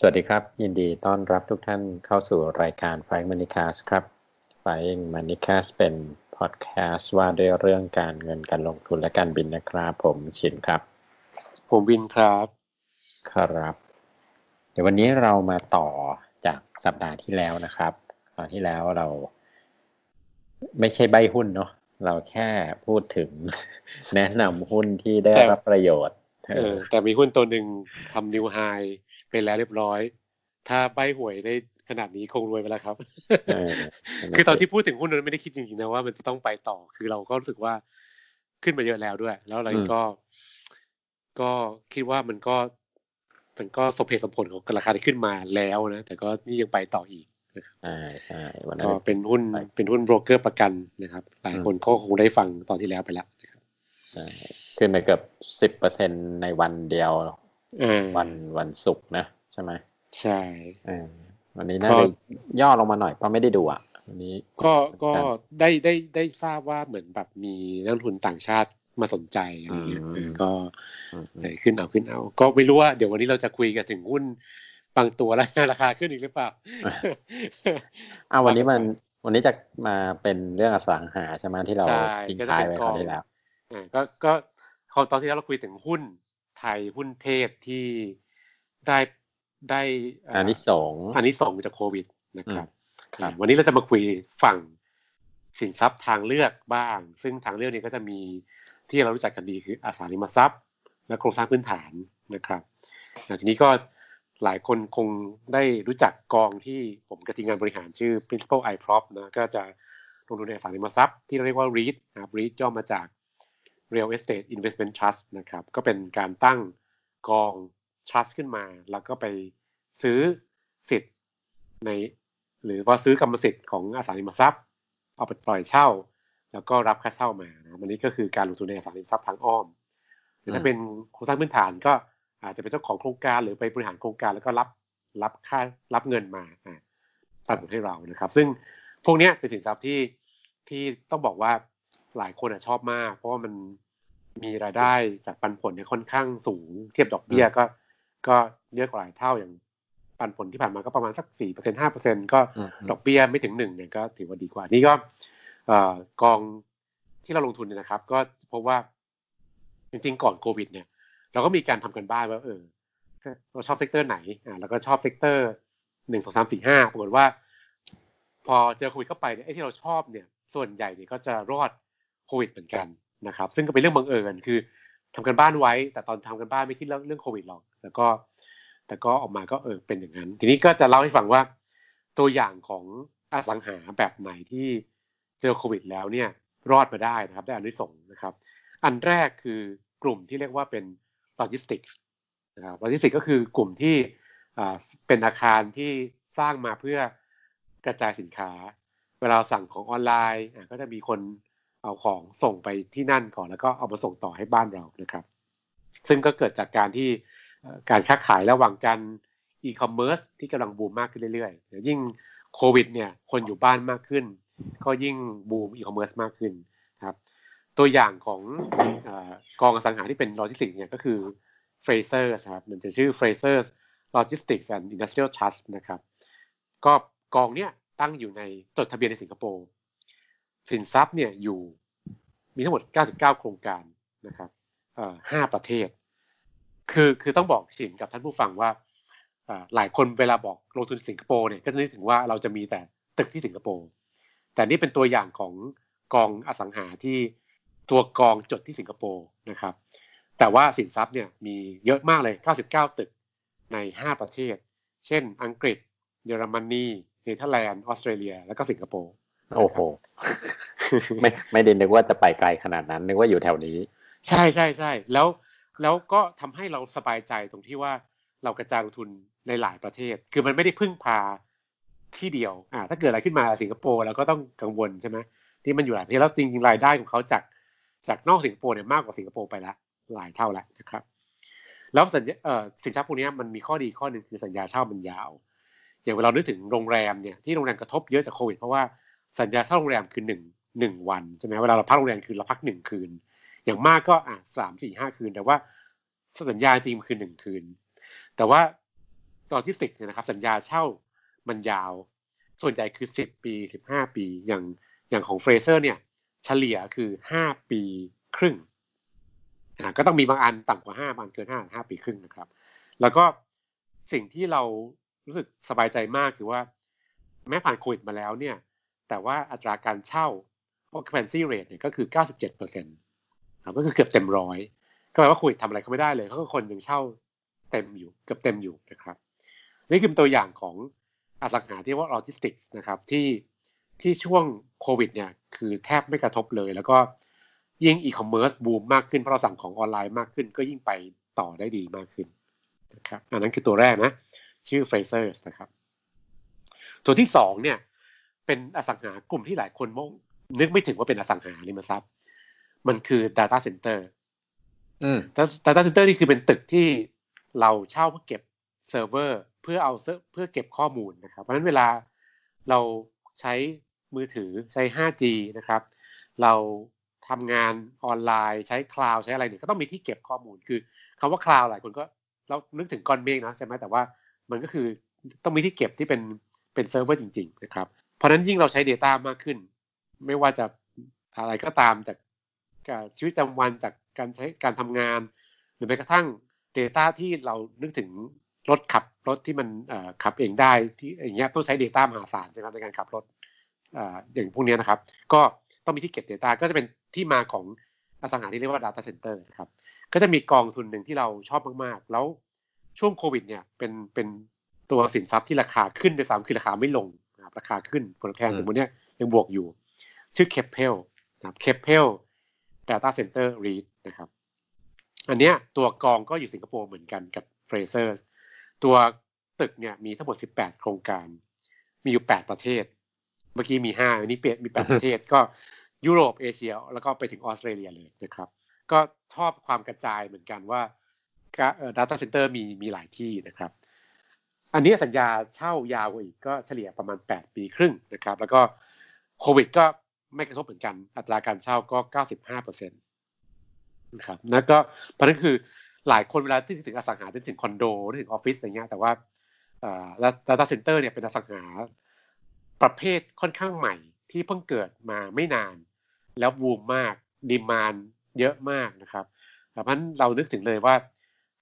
สวัสดีครับ ยินดีต้อนรับทุกท่านเข้าสู่รายการ f i ์ Money Cast ครับ f i ์ Money Cast เป็นพอดแคสต์ว่าด้วยเรื่องการเงินการลงทุนและการบินนะครับผมชินครับ ผมวินครับครับ เดี๋ยววันนี้เรามาต่อจากสัปดาห์ที่แล้วนะครับตอนที่แล้วเรา ไม่ใช่ใบหุ้นเนาะเราแค่พูดถึงแนะนำหุ้นที่ได้รับประโยชน์ เออแต่มีหุ้นตัวหนึ่งทำนิวไฮเป็นแล้วเรียบร้อย ถ้าใบหวยได้ขนาดนี้คงรวยไปแล้วครับ คือตอนที่พูดถึงหุ้นนั้นไม่ได้คิดจริงๆนะว่ามันจะต้องไปต่อ คือเราก็รู้สึกว่าขึ้นมาเยอะแล้วด้วย แล้วเราก็ ก็คิดว่ามันก็ มันก็สมเหตุสมผลของราคาที่ขึ้นมาแล้วนะ แต่ก็นี่ยังไปต่ออีกใช่ใช่ก็เป็นหุ้น เป็นหุ้นโบรกเกอร์ประกันนะครับ หลายคนก็คงได้ฟังตอนที่แล้วไปแล้วใช่ ขึ้นไปเกือบสิบเปอร์เซ็นในวันเดียววันวันศุกร์นะ ใช่ไหมใช่วันนี้น่าจะย่อลงมาหน่อยเพราะไม่ได้ดูอะวันนี้ก็ก็ได้ได้ได้ทราบว่าเหมือนแบบมีนักทุนต่างชาติมาสนใจอะไรเงี้ยก็ขึ้นเอาขึ้นเอา ก็ไม่รู้ว่าเดี๋ยววันนี้เราจะคุยกันถึงหุ้นบางตัวแล้วราคาขึ้นอีกหรือเปล่าอ้าววันนี้มันวันนี้จะมาเป็นเรื่องอสังหาใช่ไหมที่เราทิ้งท้ายไว้คราวที่แล้วก็ก็ ตอนที่เราคุยถึงหุ้นไทยหุ้นเทศที่ได้ได้อันนี้สองอันนี้สองจากโควิดนะครับ วันนี้เราจะมาคุยฝั่งสินทรัพย์ทางเลือกบ้าง ซึ่งทางเลือกนี้ก็จะมีที่เรารู้จักกันดีคืออสังหาริมทรัพย์ และโครงสร้างพื้นฐานนะครับทีนี้ก็หลายคนคงได้รู้จักกองที่ผมกับทีมงานบริหารชื่อ principal i prop นะก็จะลงทุนในอสังหาริมทรัพย์ที่เราเรียกว่า REIT นะครับ REIT ย่อมาจาก Real Estate Investment Trust นะครับ ก็เป็นการตั้งกอง trust ขึ้นมา แล้วก็ไปซื้อสิทธิ์ใน หรือว่าซื้อกรรมสิทธิ์ของอสังหาริมทรัพย์ เอาไปปล่อยเช่า แล้วก็รับค่าเช่ามานะมันนี้ก็คือการลงทุนในอสังหาริมทรัพย์ทางอ้อมหรือถ้าเป็นโครงสร้างพื้นฐานก็อาจจะเป็นเจ้าของโครงการหรือไปบริหารโครงการแล้วก็รับรับค่ารับเงินมาปันผลให้เรานะครับ ซึ่งพวกนี้เป็นสินทรัพย์ที่ที่ต้องบอกว่า หลายคนชอบมาก เพราะว่ามันมีรายได้จากปันผลเนี่ยค่อนข้างสูง เทียบดอกเบี้ยก็ ก็เยอะกว่าหลายเท่าอย่างปันผลที่ผ่านมาก็ประมาณสักสี่เปอร์เซ็นห้าเปอร์เซ็นก็ดอกเบี้ยไม่ถึงหนึ่งเนี่ยก็ถือว่าดีกว่า นี่ก็กองที่เราลงทุนเนี่ยนะครับ ก็พบว่าจริงๆ ก่อนโควิด เนี่ย เราก็มีการทำการบ้านว่า เออเราชอบ sector ไหนอ่าแล้วก็ชอบ sector หนึ่งสองสามสี่ห้าปรากฏว่า พอเจอโควิดเข้าไปเนี่ยไอ้ที่เราชอบเนี่ย ส่วนใหญ่เนี่ยก็จะรอด โควิดเหมือนกันนะครับ ซึ่งก็เป็นเรื่องบังเอิญคือทำการบ้านไว้ แต่ตอนทำการบ้านไม่คิดเรื่องเรื่องโควิดหรอกแต่ก็ แต่ก็ออกมาก็เออเป็นอย่างนั้น ทีนี้ก็จะเล่าให้ฟังว่า ตัวอย่างของอสังหาแบบไหนที่เจอโควิด แล้วเนี่ยรอดมาได้นะครับ ได้อานิสงส์นะครับ อันแรกคือกลุ่มที่เรียกว่าเป็นโลจิสติกส์นะครับโลจิสติกส์ก็คือกลุ่มที่เป็นอาคารที่สร้างมาเพื่อกระจายสินค้า เวลาสั่งของออนไลน์ก็จะมีคน เอาของส่งไปที่นั่นก่อนแล้วก็เอามาส่งต่อให้บ้านเรานะครับ ซึ่งก็เกิดจากการที่การค้าขายระหว่างกันอีคอมเมิร์ซที่กำลังบูมมากขึ้นเรื่อยๆยิ่งโควิดเนี่ยคนอยู่บ้านมากขึ้น ก็ยิ่งบูมอีคอมเมิร์ซมากขึ้นครับตัวอย่างของกองอสังหาที่เป็นโลจิสติกส์เนี่ยก็คือเฟรเซอร์ครับมันจะชื่อเฟรเซอร์ Logistics and Industrial Trust นะครับ ก็กองเนี้ยตั้งอยู่ในจดทะเบียนในสิงคโปร์ สินทรัพย์เนี่ยอยู่มีทั้งหมด 99 โครงการนะครับห้าประเทศ คือคือต้องบอกสินกับท่านผู้ฟังว่าหลายคนเวลาบอกลงทุนสิงคโปร์เนี่ยก็จะนึกถึงว่าเราจะมีแต่ตึกที่สิงคโปร์แต่นี่เป็นตัวอย่างของกองอสังหาที่ตัวกองจดที่สิงคโปร์นะครับ แต่ว่าสินทรัพย์เนี่ยมีเยอะมากเลย 99 ตึกใน 5 ประเทศ เช่น อังกฤษ เยอรมนี เนเธอร์แลนด์ ออสเตรเลีย แล้วก็สิงคโปร์ โอ้โห ไม่ไม่ได้นึกว่าจะไปไกลขนาดนั้น นึกว่าอยู่แถวนี้ ใช่ใช่ใช่แล้วแล้วก็ทำให้เราสบายใจตรงที่ว่าเรากระจายลงทุนในหลายประเทศ คือมันไม่ได้พึ่งพาที่เดียวอ่าถ้าเกิดอะไรขึ้นมาสิงคโปร์เราก็ต้องกังวลใช่ไหมที่มันอยู่หลายประเทศแล้วจริงรายได้ของเขาจากจากนอกสิงคโปร์เนี่ยมากกว่าสิงคโปร์ไปล้วหลายเท่าแล้วนะครับ แล้วสัญญาเอ่อสินทรัพย์พวกนี้มันมีข้อดีข้อหนึ่งคือสัญญาเช่ามันยาว อย่างเวลานึกถึงโรงแรมเนี่ยที่โรงแรมกระทบเยอะจากโควิดเพราะว่าสัญญาเช่าโรงแรมคือหนึ่ง หนึ่งวันใช่ไหมเวลาเราพักโรงแรมคือเราพักหนึ่งคืน อย่างมากก็อะสามสี่ห้าคืน แต่ว่าสัญญาจริงคือหนึ่งคืน แต่ว่าโลจิสติกส์เนี่ยนะครับ สัญญาเช่ามันยาว ส่วนใหญ่คือสิบปีสิบห้าปีอย่างอย่างของ Frasers เนี่ย เฉลี่ยคือห้าปีครึ่งนะก็ต้องมีบางอันต่ำกว่าห้าบางเกินห้าห้าปีครึ่งนะครับ แล้วก็สิ่งที่เรารู้สึกสบายใจมากคือว่า แม้ผ่านโควิดมาแล้วเนี่ย แต่ว่าอัตราการเช่า occupancy rate เนี่ยก็คือ 97เปอร์เซ็นต์ครับก็คือเกือบเต็มร้อยก็แปลว่าโควิดทำอะไรเขาไม่ได้เลยเขาก็คนยังเช่าเต็มอยู่เกือบเต็มอยู่นะครับ นี่คือตัวอย่างของอสังหาที่ว่าโลจิสติกส์นะครับที่ที่ช่วงโควิดเนี่ยคือแทบไม่กระทบเลย แล้วก็ยิ่งอีคอมเมิร์ซบูมมากขึ้นเพราะเราสั่งของออนไลน์มากขึ้น ก็ยิ่งไปต่อได้ดีมากขึ้นนะครับอันนั้นคือตัวแรกนะ ชื่อ f r a s e r นะครับ ตัวที่สองเนี่ยเป็นอสังหากลุ่มที่หลายคนมอง นึกไม่ถึงว่าเป็นอสังหาริมทรัพย์ มันคือ Data Center อืม Data Center นี่คือเป็นตึกที่เราเช่าเพื่อเก็บเซิร์ฟเวอร์เพื่อเอาเพื่อเก็บข้อมูลนะครับ เพราะฉะนั้นเวลาเราใช้มือถือใช้ 5G นะครับ เราทำงานออนไลน์ใช้คลาวด์ใช้อะไรเนี่ยก็ต้องมีที่เก็บข้อมูลคือคำว่าคลาวด์หลายคนก็เรานึกถึงก้อนเมฆนะใช่ไหมแต่ว่ามันก็คือต้องมีที่เก็บที่เป็นเป็นเซิร์ฟเวอร์จริง ๆ นะครับ เพราะฉะนั้นยิ่งเราใช้ Data มากขึ้น ไม่ว่าจะอะไรก็ตามจากชีวิตประจำวันจากการใช้การทำงาน หรือแม้กระทั่ง Data ที่เรานึกถึงรถขับรถที่มันขับเองได้ที่อย่างเงี้ยต้องใช้ Data มหาศาลใช่ไหมในการขับรถอย่างพวกนี้นะครับ ก็ต้องมีที่เก็บ Data ก็จะเป็นที่มาของอสังหาที่เรียกว่า Data Center นะครับก็จะมีกองทุนหนึ่งที่เราชอบมากๆ แล้วช่วงโควิดเนี่ยเป็นเป็นตัวสินทรัพย์ที่ราคาขึ้นด้วยซ้ำคือราคาไม่ลงนะครับราคาขึ้นผลตอบแทนถึงวันนี้ยังบวกอยู่ ชื่อ Keppel นะครับ Keppel Data Center REIT นะครับ อันเนี้ยตัวกองก็อยู่สิงคโปร์เหมือนกันกับ Frasers ตัวตึกเนี่ยมีทั้งหมด 18 โครงการ มีอยู่ 8 ประเทศ เมื่อกี้มี 5 อันนี้เปลี่ยนมี 8 ประเทศก็ยุโรปเอเชีย แล้วก็ไปถึงออสเตรเลียเลยนะครับ ก็ชอบความกระจายเหมือนกันว่า Data Center มีมีหลายที่นะครับ อันนี้สัญญาเช่ายาวกว่าอีกก็เฉลี่ยประมาณ 8 ปีครึ่งนะครับ แล้วก็โควิดก็ ไม่กระทบเหมือนกัน อัตราการเช่าก็ 95เปอร์เซ็นต์นะครับแล้วก็เพราะนั้นคือหลายคนเวลาที่ถึงอสังหาที่ถึงคอนโดที่ถึงออฟฟิศอย่างเงี้ยแต่ว่าแล้ว data center เนี่ยเป็นอสังหาประเภทค่อนข้างใหม่ที่เพิ่งเกิดมาไม่นาน แล้วบูมมากดีมานเยอะมากนะครับเพราะฉะนั้นเรานึกถึงเลยว่า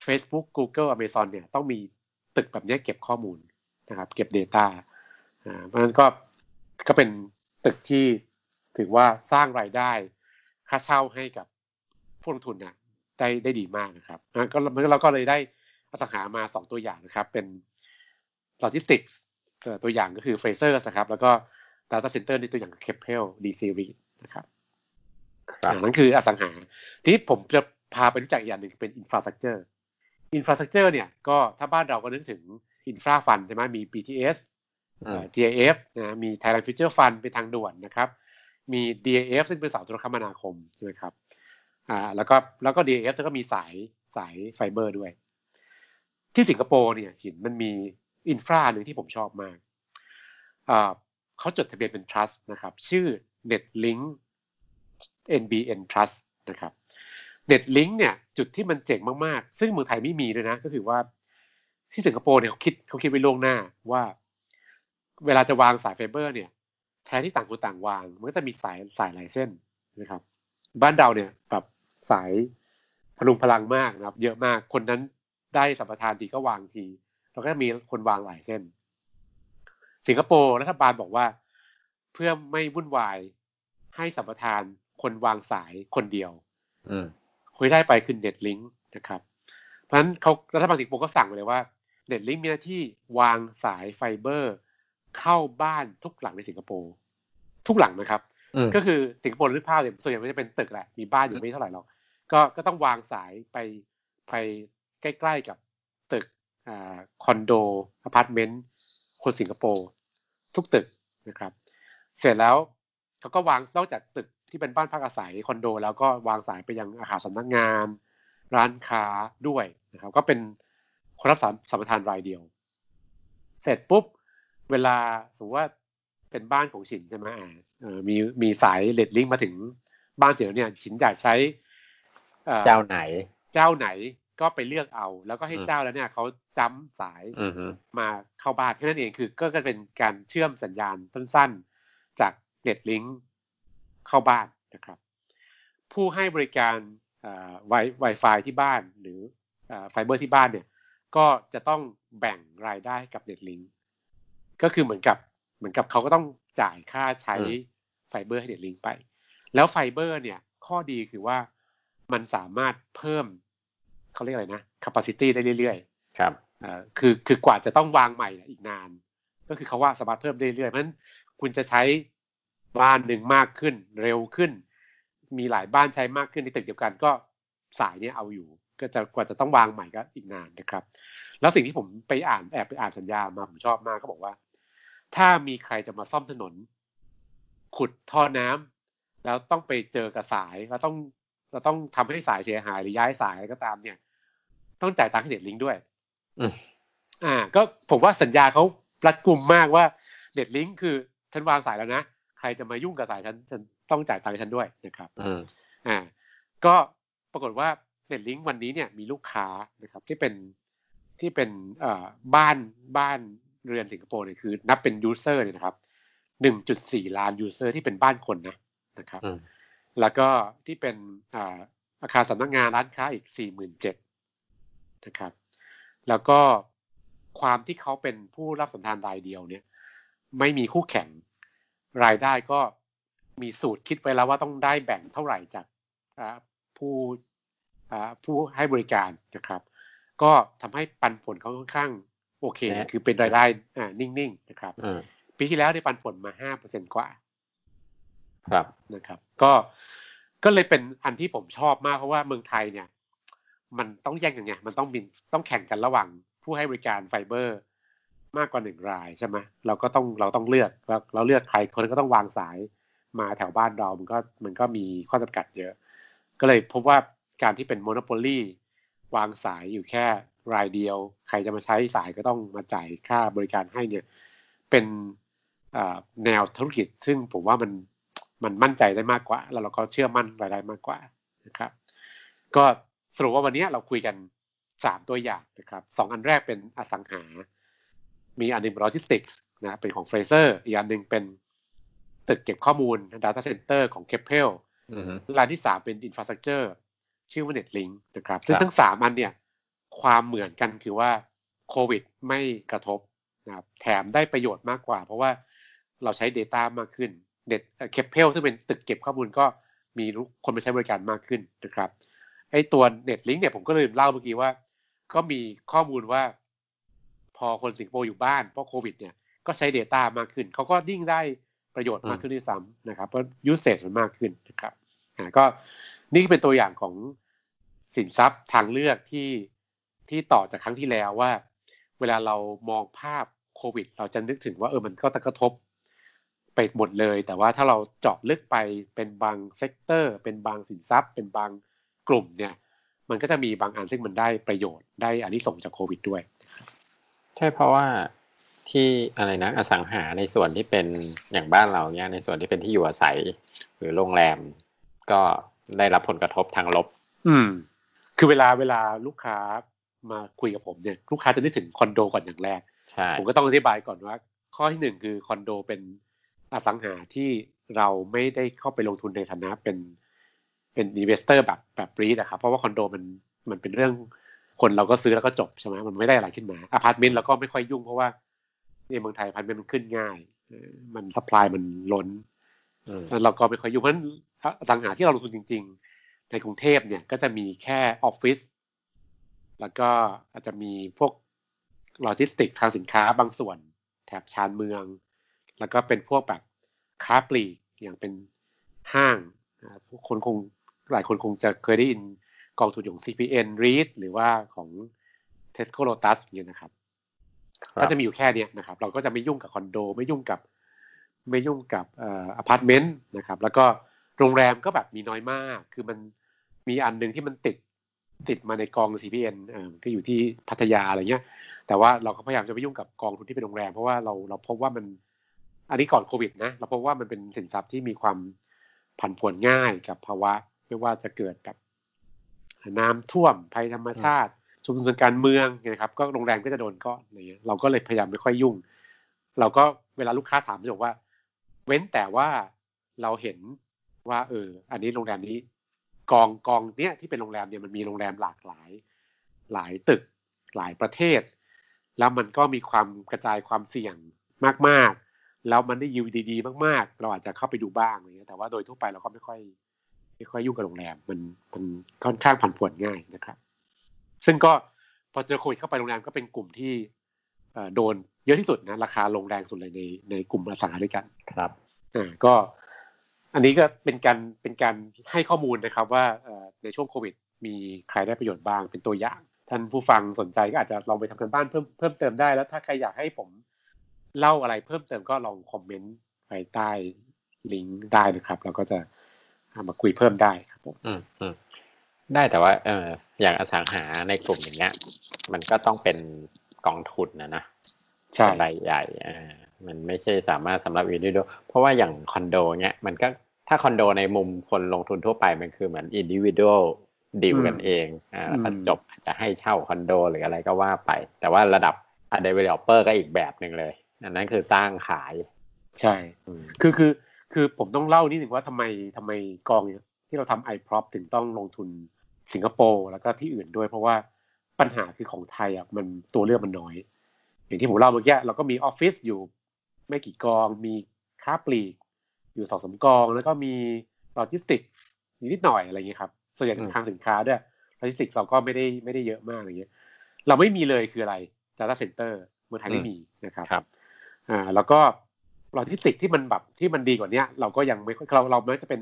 Facebook Google Amazon เนี่ยต้องมีตึกแบบนี้เก็บข้อมูลนะครับ เก็บ Data เพราะฉะนั้นก็ก็เป็นตึกที่ ถือว่าสร้างรายได้ค่าเช่าให้กับผู้ลงทุนเนี่ยได้ได้ดีมากนะครับก็เราก็เลยได้อสังหามาสองตัวอย่างนะครับ เป็นโลจิสติกส์ตัวอย่างก็คือ Frasers นะครับ แล้วก็ Data Center ในตัวอย่าง Keppel DC REIT นะครับนั่นคืออสังหา ที่ผมจะพาไปรู้จักอีกอย่างหนึ่งเป็น infrastructure infrastructure เนี่ยก็ถ้าบ้านเราก็นึกถึง infra fund ใช่ไหมมี BTS GIF นะมี Thailand Future Fund เป็นทางด่วนนะครับ มี DAF ซึ่งเป็นเสาโทรคมนาคมใช่ไหมครับอ่าแล้วก็แล้วก็ DAF แล้วก็มีสายสายไฟเบอร์ด้วย ที่สิงคโปร์เนี่ยชินมันมีอินฟราหนึ่งที่ผมชอบมากอ่าเขาจดทะเบียนเป็น trust นะครับ ชื่อ Netlink NBN Trust นะครับ Netlink เนี่ยจุดที่มันเจ๋งมากๆ ซึ่งเมืองไทยไม่มีเลยนะ ก็คือว่าที่สิงคโปร์เนี่ยเขาคิดเขาคิดไว้ล่วงหน้าว่า เวลาจะวางสายไฟเบอร์เนี่ย แทนที่ต่างคนต่างวาง มันก็จะมีสายสายหลายเส้นนะครับ บ้านเราเนี่ยแบบสายพลุงพลังมากนะครับ เยอะมากคนนั้นได้สัมปทานทีก็วางทีเราก็มีคนวางหลายเส้น สิงคโปร์รัฐบาลบอกว่า เพื่อไม่วุ่นวายให้สัมปทานคนวางสายคนเดียวคุยได้ไปคือ NetLink นะครับ เพราะฉะนั้นเขารัฐบาลสิงคโปร์ก็สั่งเลยว่า NetLink มีหน้าที่วางสายไฟเบอร์ เข้าบ้านทุกหลังในสิงคโปร์ทุกหลังนะครับ ก็คือสิงคโปร์นึกภาพเลยส่วนใหญ่มันจะเป็นตึกแหละมีบ้านอยู่ไม่เท่าไหร่หรอกก็ก็ต้องวางสายไปไปใกล้ๆกับตึกอ่าคอนโดอพาร์ตเมนต์คนสิงคโปร์ทุกตึกนะครับ เสร็จแล้วเขาก็วางนอกจากตึกที่เป็นบ้านพักอาศัยคอนโด แล้วก็วางสายไปยังอาคารสำนักงาน ร้านค้าด้วยนะครับ ก็เป็นคนรับสัมปทานรายเดียว เสร็จปุ๊บ เวลาสมมติว่าเป็นบ้านของฉินใช่ไหมอ่ามีมีสายเลดลิงก์มาถึงบ้านเจียวเนี่ยฉินอยากใช้เจ้าไหน เจ้าไหนก็ไปเลือกเอา แล้วก็ให้เจ้าแล้วเนี่ยเขาจำสายมาเข้าบ้านแค่นั้นเองคือ ก็จะเป็นการเชื่อมสัญญาณสั้นๆ จาก NetLink เข้าบ้านนะครับ ผู้ให้บริการไวไวไฟที่บ้านหรือไฟเบอร์ที่บ้านเนี่ย ก็จะต้องแบ่งรายได้กับ NetLink ก็คือเหมือนกับเหมือนกับเขาก็ต้องจ่ายค่าใช้ไฟเบอร์ให้ NetLink ไป แล้วไฟเบอร์เนี่ย ข้อดีคือว่ามันสามารถเพิ่มเขาเรียกอะไรนะ capacity ได้เรื่อยๆ ครับอ่าคือคือกว่าจะต้องวางใหม่อีกนาน ก็คือเขาว่าสามารถเพิ่มได้เรื่อยๆเพราะฉะนั้นคุณจะใช้บ้านหนึ่งมากขึ้นเร็วขึ้น มีหลายบ้านใช้มากขึ้นในตึกเดียวกันก็สายนี้เอาอยู่ ก็จะกว่าจะต้องวางใหม่ก็อีกนานนะครับ แล้วสิ่งที่ผมไปอ่านแอบไปอ่านสัญญามาผมชอบมากเขาบอกว่า ถ้ามีใครจะมาซ่อมถนน ขุดท่อน้ำแล้วต้องไปเจอกับสายแล้วต้องเราต้องทำให้สายเสียหายหรือย้ายสายอะไรก็ตามเนี่ย ต้องจ่ายตังค์ให้ NetLink ด้วยอ่า ก็ผมว่าสัญญาเขารัดกุมมากว่า NetLink คือฉันวางสายแล้วนะใครจะมายุ่งกับสายฉันฉันต้องจ่ายตังค์ฉันด้วยนะครับอ่า ก็ปรากฏว่า NetLink วันนี้เนี่ยมีลูกค้านะครับ ที่เป็นที่เป็นเอ่อบ้านบ้าน เรือนสิงคโปร์เนี่ยคือ นับเป็น user เนี่ยนะครับหนึ่งจุดสี่ล้าน user ที่เป็นบ้านคนนะนะครับ แล้วก็ที่เป็นอาคารสำนักงานร้านค้าอีกสี่หมื่นเจ็ดนะครับ แล้วก็ความที่เขาเป็นผู้รับสัมทานรายเดียวเนี่ย ไม่มีคู่แข่งรายได้ก็มีสูตรคิดไว้แล้วว่าต้องได้แบ่งเท่าไหร่จากผู้ผู้ให้บริการนะครับ ก็ทำให้ปันผลเขาค่อนข้าง โอเค คือเป็นรายได้นิ่งๆนะครับปีที่แล้วได้ปันผลมาห้าเปอร์เซ็นกว่า ครับนะครับ ก็ก็เลยเป็นอันที่ผมชอบมากเพราะว่าเมืองไทยเนี่ย มันต้องแย่งกันไงมันต้องบินต้องแข่งกันระหว่างผู้ให้บริการไฟเบอร์ มากกว่าหนึ่งรายใช่ไหมเราก็ต้องเราต้องเลือกเราเราเลือกใครคนก็ต้องวางสายมาแถวบ้านเรา มันก็มันก็มีข้อจำกัดเยอะ ก็เลยพบว่าการที่เป็นโมโนโพลีวางสายอยู่แค่ รายเดียว ใครจะมาใช้สายก็ต้องมาจ่ายค่าบริการให้เนี่ย เป็นแนวธุรกิจ ซึ่งผมว่ามันมันมั่นใจได้มากกว่า แล้วเราก็เชื่อมั่นรายได้มากกว่านะครับ ก็สรุปว่าวันนี้เราคุยกันสามตัวอย่างนะครับสองอันแรกเป็นอสังหา มีอันนึงโลจิสติกส์นะเป็นของ Frasers อีกอันหนึ่งเป็นตึกเก็บข้อมูล Data Center ของ Keppelรายที่สามเป็น Infrastructure ชื่อว่า Netlink นะครับ ซึ่งทั้งสามอันเนี่ย ความเหมือนกันคือว่าโควิดไม่กระทบนะครับแถมได้ประโยชน์มากกว่า เพราะว่าเราใช้ Data มากขึ้นเน็ต Keppel ซึ่งเป็นตึกเก็บข้อมูลก็มีคนไปใช้บริการมากขึ้นนะครับไอตัว Netlink เนี่ยผมก็ลืมเล่าเมื่อกี้ว่า ก็มีข้อมูลว่า พอคนสิงคโปร์อยู่บ้านเพราะโควิดเนี่ยก็ใช้ Data มากขึ้น เขาก็ยิ่งได้ประโยชน์มากขึ้นด้วยซ้ำนะครับเพราะ usage มันมากขึ้นนะครับอ่าก็นี่เป็นตัวอย่างของสินทรัพย์ทางเลือกที่ ที่ต่อจากครั้งที่แล้วว่า เวลาเรามองภาพโควิด เราจะนึกถึงว่าเออมันก็กระทบไปหมดเลย แต่ว่าถ้าเราเจาะลึกไปเป็นบาง sector เป็นบางสินทรัพย์ เป็นบางกลุ่มเนี่ย มันก็จะมีบางอันซึ่งมันได้ประโยชน์ได้อานิสงส์จากโควิดด้วย ใช่เพราะว่าที่อะไรนะอสังหาในส่วนที่เป็นอย่างบ้านเราเนี่ยในส่วนที่เป็นที่อยู่อาศัย หรือโรงแรม ก็ได้รับผลกระทบทางลบ อืม คือเวลาเวลาลูกค้า มาคุยกับผมเนี่ยลูกค้าจะนึกถึงคอนโดก่อนอย่างแรก ผมก็ต้องอธิบายก่อนว่า ข้อที่หนึ่งคือคอนโดเป็นอสังหาที่เราไม่ได้เข้าไปลงทุนในฐานะเป็นเป็น investor แบบแบบ REIT นะครับเพราะว่าคอนโดมันมันเป็นเรื่องคนเราก็ซื้อแล้วก็จบใช่ไหมมันไม่ได้อะไรขึ้นมาอพาร์ตเมนต์เราก็ไม่ค่อยยุ่งเพราะว่าในเมืองไทยอพาร์ตเมนต์มันขึ้นง่าย มัน supply มันล้นเราก็ไม่ค่อยยุ่งเพราะฉะนั้นอสังหาที่เราลงทุนจริง ๆ ในกรุงเทพเนี่ยก็จะมีแค่ออฟฟิศ แล้วก็อาจจะมีพวกโลจิสติกคลังสินค้าบางส่วน แถบชานเมือง แล้วก็เป็นพวกแบบค้าปลีกอย่างเป็นห้างคนคงหลายคนคงจะเคยได้ยินกองทุนของ CPN REIT หรือว่าของ Tesco Lotus เนี่ยนะครับก็จะมีอยู่แค่นี้นะครับ เราก็จะไม่ยุ่งกับคอนโด ไม่ยุ่งกับ ไม่ยุ่งกับอพาร์ตเมนต์นะครับ แล้วก็โรงแรมก็แบบมีน้อยมาก คือมันมีอันหนึ่งที่มันติด ติดมาในกอง CPN อ่าก็อยู่ที่พัทยาอะไรเงี้ย แต่ว่าเราก็พยายามจะไม่ยุ่งกับกองทุนที่เป็นโรงแรม เพราะว่าเราเราพบว่ามัน อันนี้ก่อนโควิดนะ เราพบว่ามันเป็นสินทรัพย์ที่มีความผันผวนง่ายกับภาวะไม่ว่าจะเกิดแบบน้ำท่วมภัยธรรมชาติชุมชนการเมืองนะครับ ก็โรงแรมก็จะโดนก้อนอะไรเงี้ยเราก็เลยพยายามไม่ค่อยยุ่ง เราก็เวลาลูกค้าถามจะบอกว่า เว้นแต่ว่าเราเห็นว่า เออ อันนี้โรงแรมนี้ กองกองเนี้ยที่เป็นโรงแรมเนี่ยมันมีโรงแรมหลากหลาย หลายตึกหลายประเทศ แล้วมันก็มีความกระจายความเสี่ยงมากๆ แล้วมันได้ยิวดีๆ มากๆ เราอาจจะเข้าไปดูบ้างอะไรเงี้ยแต่ว่าโดยทั่วไปเราก็ไม่ค่อยไม่ค่อยยุ่งกับโรงแรมมันมันค่อนข้างผันผวนง่ายนะครับ ซึ่งก็พอเจอโควิดเข้าไปโรงแรมก็เป็นกลุ่มที่โดนเยอะที่สุดนะราคาลงแรงสุดเลยในในกลุ่มอสังหาด้วยกันครับอ่าก็ อันนี้ก็เป็นการเป็นการให้ข้อมูลนะครับว่าในช่วงโควิด มีใครได้ประโยชน์บ้างเป็นตัวอย่าง ท่านผู้ฟังสนใจก็อาจจะลองไปทำการบ้านเพิ่มเพิ่มเติมได้แล้วถ้าใครอยากให้ผมเล่าอะไรเพิ่มเติมก็ลองคอมเมนต์ไปใต้ลิงก์ได้นะครับเราก็จะมาคุยเพิ่มได้ครับผมอืมอืมได้แต่ว่าเอออย่างอสังหาในกลุ่มอย่างเงี้ย มันก็ต้องเป็นกองทุนนะนะใช่รายใหญ่อ่ามันไม่ใช่สามารถสำหรับ individual เพราะว่าอย่างคอนโดเนี้ยมันก็ ถ้าคอนโดในมุมคนลงทุนทั่วไปมันคือเหมือน individual ดีลกันเองอ่าแล้วจบจะให้เช่าคอนโดหรืออะไรก็ว่าไป แต่ว่าระดับอะ developer ก็อีกแบบหนึ่งเลยอันนั้นคือสร้างขาย ใช่ คือคือคือผมต้องเล่านิดหนึ่งว่าทำไมทำไมกองที่เราทำ iProp ถึงต้องลงทุนสิงคโปร์แล้วก็ที่อื่นด้วย เพราะว่าปัญหาคือของไทยอะมันตัวเลือกมันน้อย อย่างที่ผมเล่าเมื่อกี้เราก็มีออฟฟิศอยู่ไม่กี่กองมีค้าปลีก อยู่สองสามกอง แล้วก็มีโลจิสติกนิดหน่อยอะไรเงี้ยครับส่วนใหญ่คลังสินค้าด้วยโลจิสติกเราก็ไม่ได้ไม่ได้เยอะมากอะไรเงี้ย เราไม่มีเลยคืออะไร Data Center เมืองไทยไม่มีนะครับครับอ่าแล้วก็โลจิสติกที่มันแบบที่มันดีกว่านี้เราก็ยังไม่เราเราไม่จะเป็น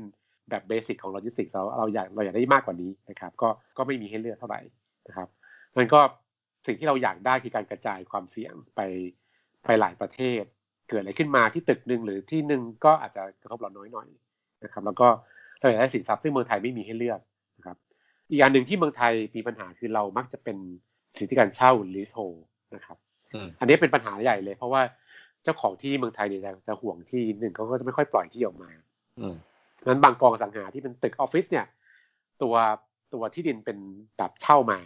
แบบ basic ของโลจิสติกเราเราอยากเราอยากได้มากกว่านี้นะครับ ก็ก็ไม่มีให้เลือกเท่าไหร่นะครับมันก็สิ่งที่เราอยากได้คือการกระจายความเสี่ยงไปไปหลายประเทศ เกิดอะไรขึ้นมาที่ตึกหนึ่งหรือที่หนึ่งก็อาจจะกระทบเราน้อยหน่อยนะครับ แล้วก็เราอยากได้สินทรัพย์ซึ่งเมืองไทยไม่มีให้เลือกนะครับอีกอย่างหนึ่งที่เมืองไทยมีปัญหาคือเรามักจะเป็นสิทธิการเช่าหรือโทนะครับอันนี้เป็นปัญหาใหญ่เลย เพราะว่าเจ้าของที่เมืองไทยเนี่ยจะห่วงที่หนึ่งเขาก็จะไม่ค่อยปล่อยที่ออกมาอืนั้นบางกองสังหาที่เป็นตึกออฟฟิศเนี่ย ตัวตัวที่ดินเป็นแบบเช่ามา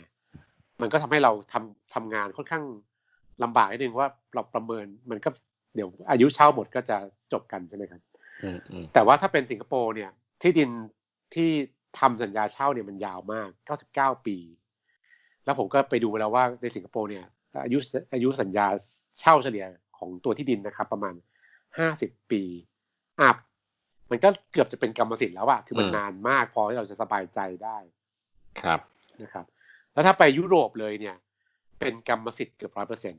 มันก็ทำให้เราทำทำงานค่อนข้างลำบากนิดนึงว่าเราประเมินมันก็ เดี๋ยวอายุเช่าหมดก็จะจบกันใช่ไหมครับแต่ว่าถ้าเป็นสิงคโปร์เนี่ยที่ดินที่ทำสัญญาเช่าเนี่ยมันยาวมาก 99 ปี แล้วผมก็ไปดูแล้วว่าในสิงคโปร์เนี่ยอายุอายุสัญญาเช่าเฉลี่ยของตัวที่ดินนะครับ ประมาณ 50 ปีup มันก็เกือบจะเป็นกรรมสิทธิ์แล้วอะคือมันนานมากพอที่เราจะสบายใจได้ ครับนะครับ แล้วถ้าไปยุโรปเลยเนี่ย เป็นกรรมสิทธิ์เกือบร้อยเปอร์เซ็นต์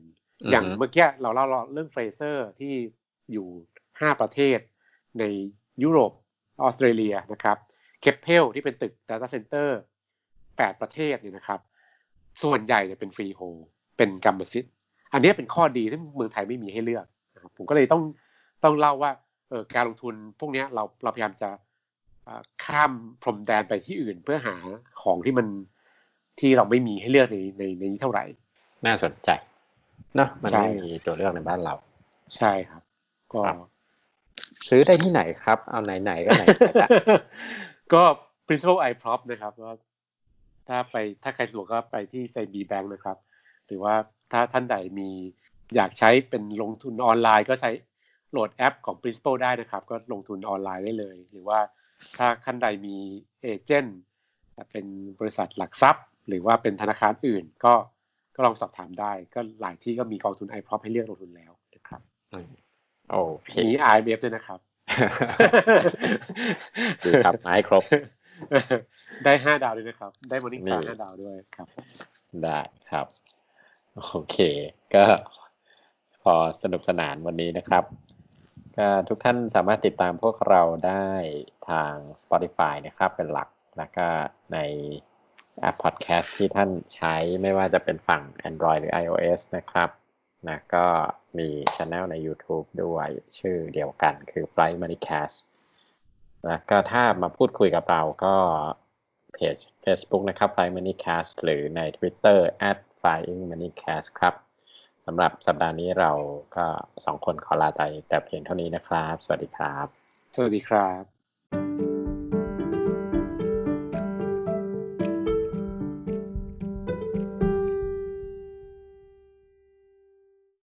อย่างเมื่อกี้เราเล่าเรื่อง Frasers ที่อยู่ห้าประเทศในยุโรปออสเตรเลียนะครับ Keppel ที่เป็นตึก Data Center แปดประเทศเนี่ยนะครับ ส่วนใหญ่เนี่ยเป็น freehold เป็นกรรมสิทธิ์อันนี้เป็นข้อดีที่เมืองไทยไม่มีให้เลือกนะครับผมก็เลยต้องต้องเล่าว่าเออการลงทุนพวกนี้เราเราพยายามจะข้ามพรมแดนไปที่อื่นเพื่อหาของที่มันที่เราไม่มีให้เลือกในในในนี้เท่าไหร่ น่าสนใจเนาะมันไม่มีตัวเลือกในบ้านเรา ใช่ครับ ก็ซื้อได้ที่ไหนครับ เอาไหนๆก็ไหนก็ principal i prop นะครับก็ถ้าไปถ้าใครสะดวกก็ไปที่ไซบีแบงค์นะครับ หรือว่าถ้าท่านใดมีอยากใช้เป็นลงทุนออนไลน์ ก็ใช้โหลดแอปของ Principal ได้นะครับ ก็ลงทุนออนไลน์ได้เลย หรือว่าถ้าขั้นใดมีเอเจนต์เป็นบริษัทหลักทรัพย์ หรือว่าเป็นธนาคารอื่นก็ก็ ลองสอบถามได้ ก็หลายที่ก็มีกองทุน i p r o p ให้เลือกลงทุนแล้วนะครับโอ้มี IMF ด้วยนะครับดีครับไม้ครบ ได้ห้าดาวด้วยนะครับ ได้มอร์นิ่งสตาร์ห้าดาวด้วยครับ ได้ครับ โอเค ก็พอสนุกสนานวันนี้นะครับก็ทุกท่านสามารถติดตามพวกเราได้ทาง Spotify นะครับ เป็นหลักแล้วก็ใน แอปพอดแคสต์ที่ท่านใช้ไม่ว่าจะเป็นฝั่ง Android หรือ iOS นะครับนะก็มีช anel ใน YouTube ด้วยชื่อเดียวกันคือ Flight Moneycast แล้วก็ถ้ามาพูดคุยกับเราก็เพจ Facebook นะครับ Flying Moneycast หรือใน Twitter at Flying Moneycast ครับสำหรับสัปดาห์นี้เราก็สองคนขอลาใจแต่เพียงเท่านี้นะครับ สวัสดีครับ สวัสดีครับ